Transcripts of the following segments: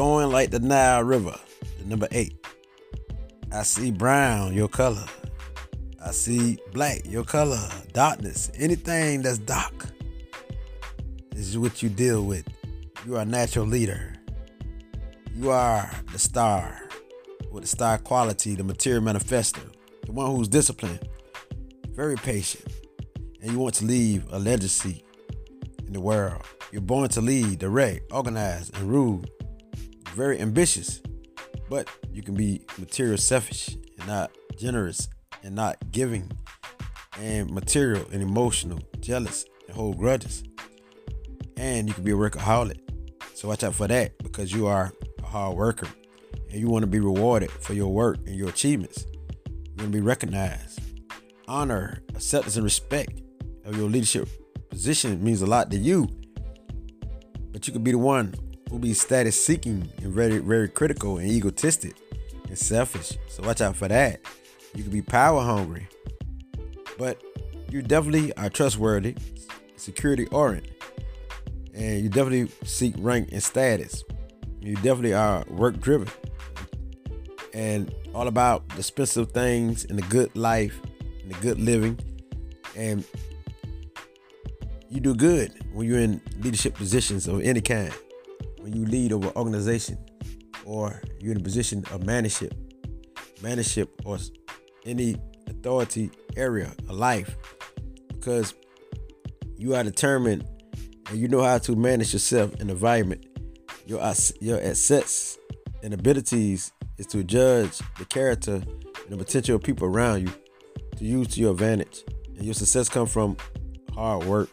flowing like the Nile River. Number eight. I see brown, your color. I see black, your color. Darkness, anything that's dark is what you deal with. You are a natural leader. You are the star with the star quality, the material manifesto, the one who's disciplined, very patient, and you want to leave a legacy in the world. You're born to lead, direct, organize, and rule. Very ambitious, but you can be material selfish and not generous and not giving, and material and emotional, jealous, and hold grudges. And you can be a workaholic. So watch out for that because you are a hard worker and you want to be rewarded for your work and your achievements. You want to be recognized. Honor, acceptance, and respect of your leadership position means a lot to you. But you could be the one who be status seeking and very, very critical and egotistic and selfish. So watch out for that. You could be power hungry. But you definitely are trustworthy, security oriented, and you definitely seek rank and status. You definitely are work driven and all about the expensive things and the good life and the good living. And you do good when you're in leadership positions of any kind. When you lead over organization or you're in a position of management, management or any authority area of life, because you are determined and you know how to manage yourself and environment. Your your assets and abilities is to judge the character and the potential of people around you to use to your advantage. And your success comes from hard work.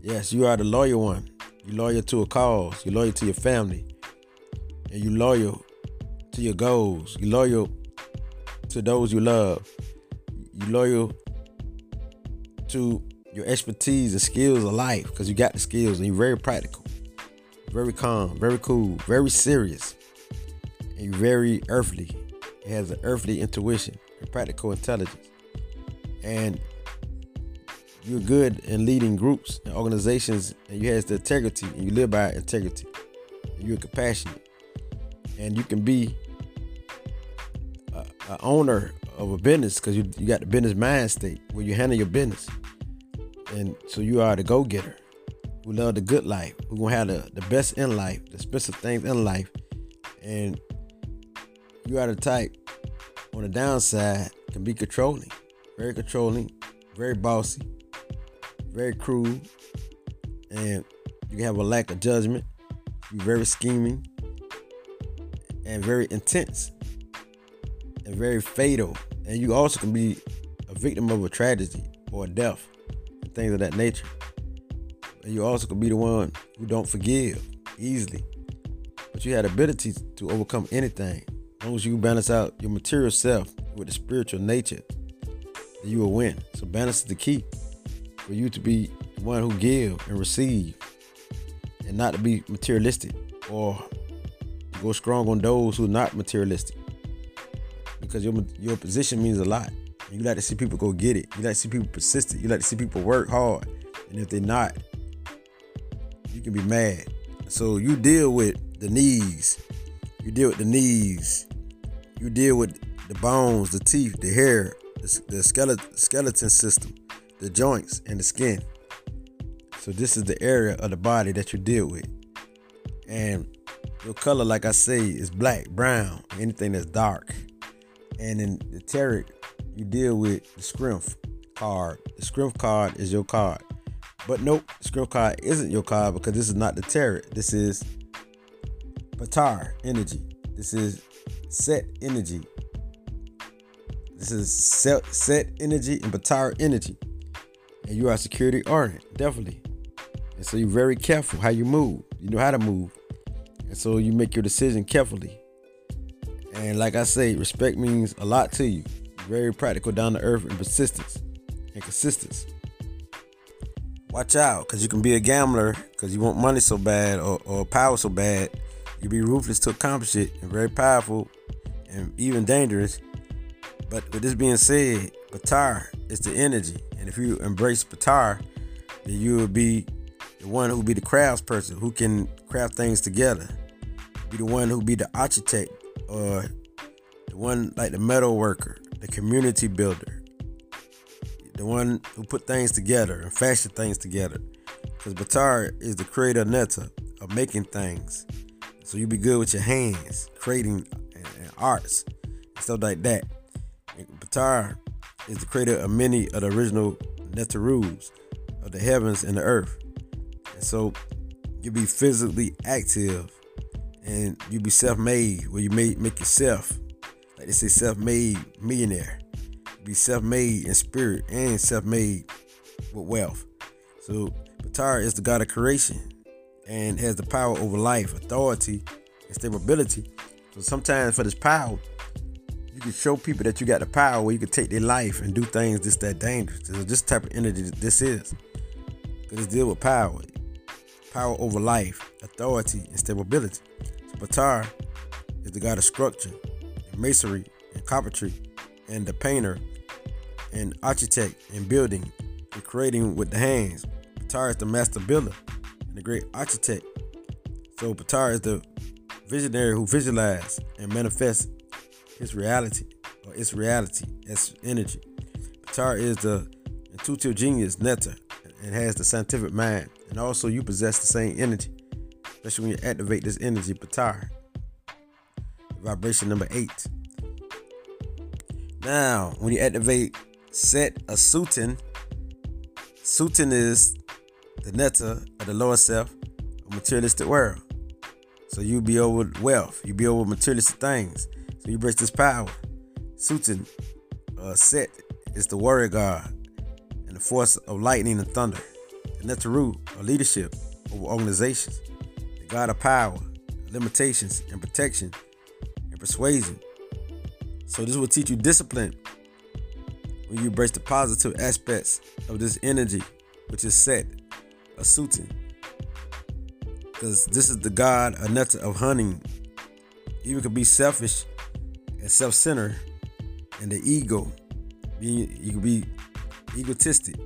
Yes, you are the loyal one. You're loyal to a cause. You're loyal to your family. And you're loyal to your goals. You're loyal to those you love. You're loyal to your expertise and skills of life because you got the skills and you're very practical, very calm, very cool, very serious and very earthly. It has an earthly intuition and practical intelligence. And you're good in leading groups and organizations, and you have the integrity, and you live by integrity. You're compassionate, and you can be a, a owner of a business because you, you got the business mind state where you handle your business, and so you are the go getter who love the good life, who gonna have the, the best in life, the expensive things in life, and you are the type on the downside can be controlling, very controlling, very bossy, very cruel, and you have a lack of judgment. You're very scheming and very intense and very fatal. And you also can be a victim of a tragedy or a death and things of that nature. And you also can be the one who don't forgive easily. But you had ability to overcome anything As long as you balance out your material self with the spiritual nature, you will win. So balance is the key for you to be one who give and receive, and not to be materialistic or go strong on those who are not materialistic. Because your your position means a lot. You like to see people go get it. You like to see people persistent. You like to see people work hard. And if they're not, you can be mad. So you deal with the knees. You deal with the knees you deal with the bones, the teeth, the hair, the, the skeleton, skeleton system, the joints, and the skin. So this is the area of the body that you deal with. And your color, like I say, is black, brown, anything that's dark. And in the tarot, you deal with the Strength card. The Strength card is your card. But nope, Strength card isn't your card because this is not the tarot. This is Patar energy. This is set energy. This is set, set energy and Batara energy. And you are security oriented, definitely. And so you're very careful how you move. You know how to move. And so you make your decision carefully. And like I say, respect means a lot to you. Very practical, down to earth, and persistence and consistency. Watch out, because you can be a gambler because you want money so bad or, or power so bad. You be ruthless to accomplish it and very powerful and even dangerous. But with this being said, Patar is the energy. And if you embrace Patar, then you will be the one who be the crafts person who can craft things together. Be the one who be the architect or the one like the metal worker, the community builder, the one who put things together and fashion things together. Because Batar is the creator netta of making things. So you be good with your hands, creating and, and arts and stuff like that. Batar is the creator of many of the original Netarus of the heavens and the earth. And so you'll be physically active and you'll be self-made where you make make yourself like they say self-made millionaire. Be self-made in spirit and self-made with wealth. So Batar is the god of creation and has the power over life authority and stability. So sometimes for this power you can show people that you got the power where you can take their life and do things just that dangerous this type of energy this is because it's deal with power power over life, authority, and stability. So Batar is the god of structure, and masonry, and carpentry, and the painter, and architect, and building, and creating with the hands. Batar is the master builder and the great architect. So Batar is the visionary who visualizes and manifests his reality or its reality It's energy. Batar is the intuitive genius, Netta, and has the scientific mind and also, you possess the same energy, especially when you activate this energy, Batar. Vibration number eight. Now, when you activate Set a Sutin, Sutin is the netta of the lower self, a materialistic world. So you be over wealth, you be over materialistic things. So you break this power. Sutin, uh, Set is the warrior god and the force of lightning and thunder. The Netaru, or leadership over organizations, the God of power, limitations, and protection, and persuasion. So this will teach you discipline when you embrace the positive aspects of this energy, which is set, a suiting. Because this is the God, a netta of hunting. You can be selfish and self-centered, and the ego. Being, you can be egotistic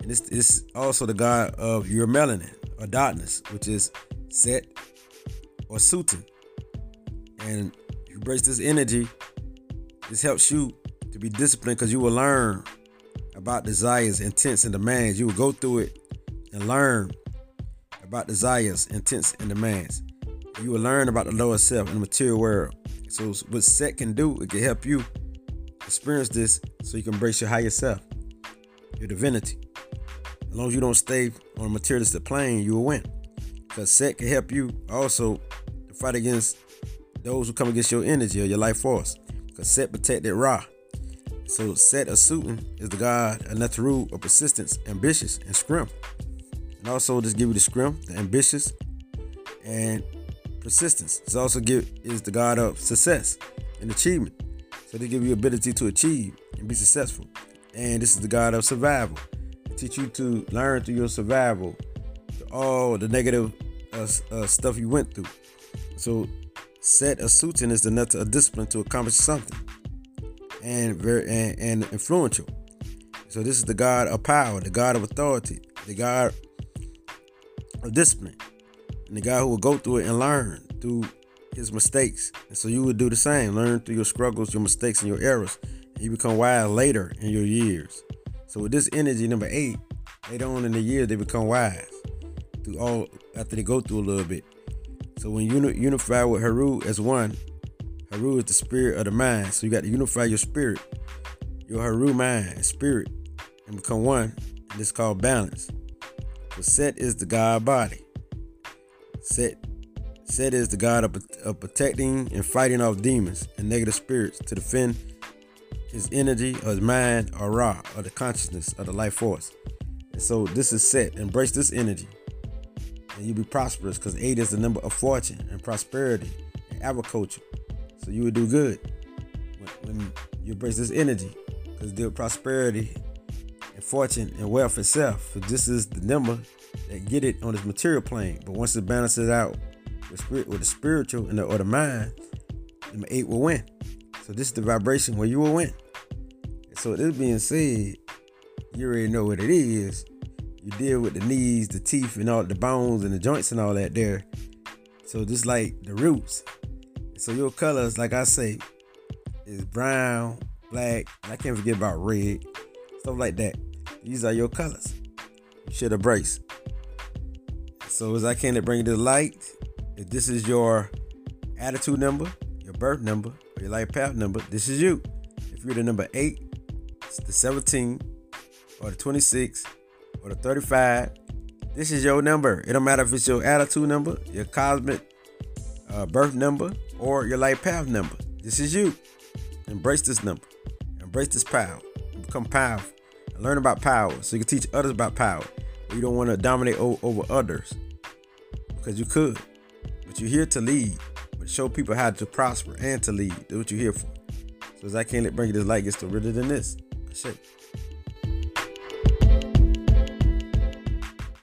and this is also the god of your melanin or darkness, which is Set or Sutin. And you embrace this energy, this helps you to be disciplined because you will learn about desires, intents, and demands. You will go through it and learn about desires, intents, and demands. You will learn about the lower self in the material world. So what set can do, it can help you experience this so you can embrace your higher self, your divinity. As long as you don't stay on a materialistic plane, you will win. Because set can help you also to fight against those who come against your energy or your life force. Because set protected Ra. So set a suiting is the god of Netaru of persistence, ambitious, and scrim. And also just give you the scrim, the ambitious, and persistence. It's also give is the god of success and achievement. So they give you ability to achieve and be successful. And this is the god of survival teach you to learn through your survival, all the negative uh, uh, stuff you went through. So, set a suiting is the nut of discipline to accomplish something, and very and, and influential. So this is the God of power, the God of authority, the God of discipline, and the guy who will go through it and learn through his mistakes. And so you would do the same, learn through your struggles, your mistakes, and your errors, and you become wise later in your years. So with this energy, number eight, later on in the year, they become wise through all after they go through a little bit. So when you unify with Haru as one, Haru is the spirit of the mind. So you got to unify your spirit, your Haru mind, spirit, and become one. And it's called balance. So Set is the God body. Set Set is the God of, of protecting and fighting off demons and negative spirits to defend his energy or his mind or Ra or the consciousness of the life force. And so this is set. Embrace this energy. And you'll be prosperous because eight is the number of fortune and prosperity and agriculture. So you will do good when, when you embrace this energy because deal prosperity and fortune and wealth itself. So this is the number that get it on this material plane. But once it balances out with spirit with the spiritual and the, or the mind, number eight will win. So this is the vibration where you will win. So this being said, you already know what it is. You deal with the knees, the teeth, and all the bones and the joints and all that there. So just like the roots. So your colors, like I say, is brown, black, I can't forget about red, stuff like that. These are your colors. Should embrace. So as I can to bring to light, if this is your attitude number, your birth number, or your life path number, this is you. If you're the number eight, the 17, or the 26, or the 35, this is your number. It don't matter if it's your attitude number, your cosmic uh, birth number, or your life path number. This is you. Embrace this number. Embrace this power. Become powerful. And learn about power so you can teach others about power. You don't want to dominate over others because you could. But you're here to lead, but show people how to prosper and to lead. That's what you're here for. So as I can't let bring this light gets to richer than this. Shit.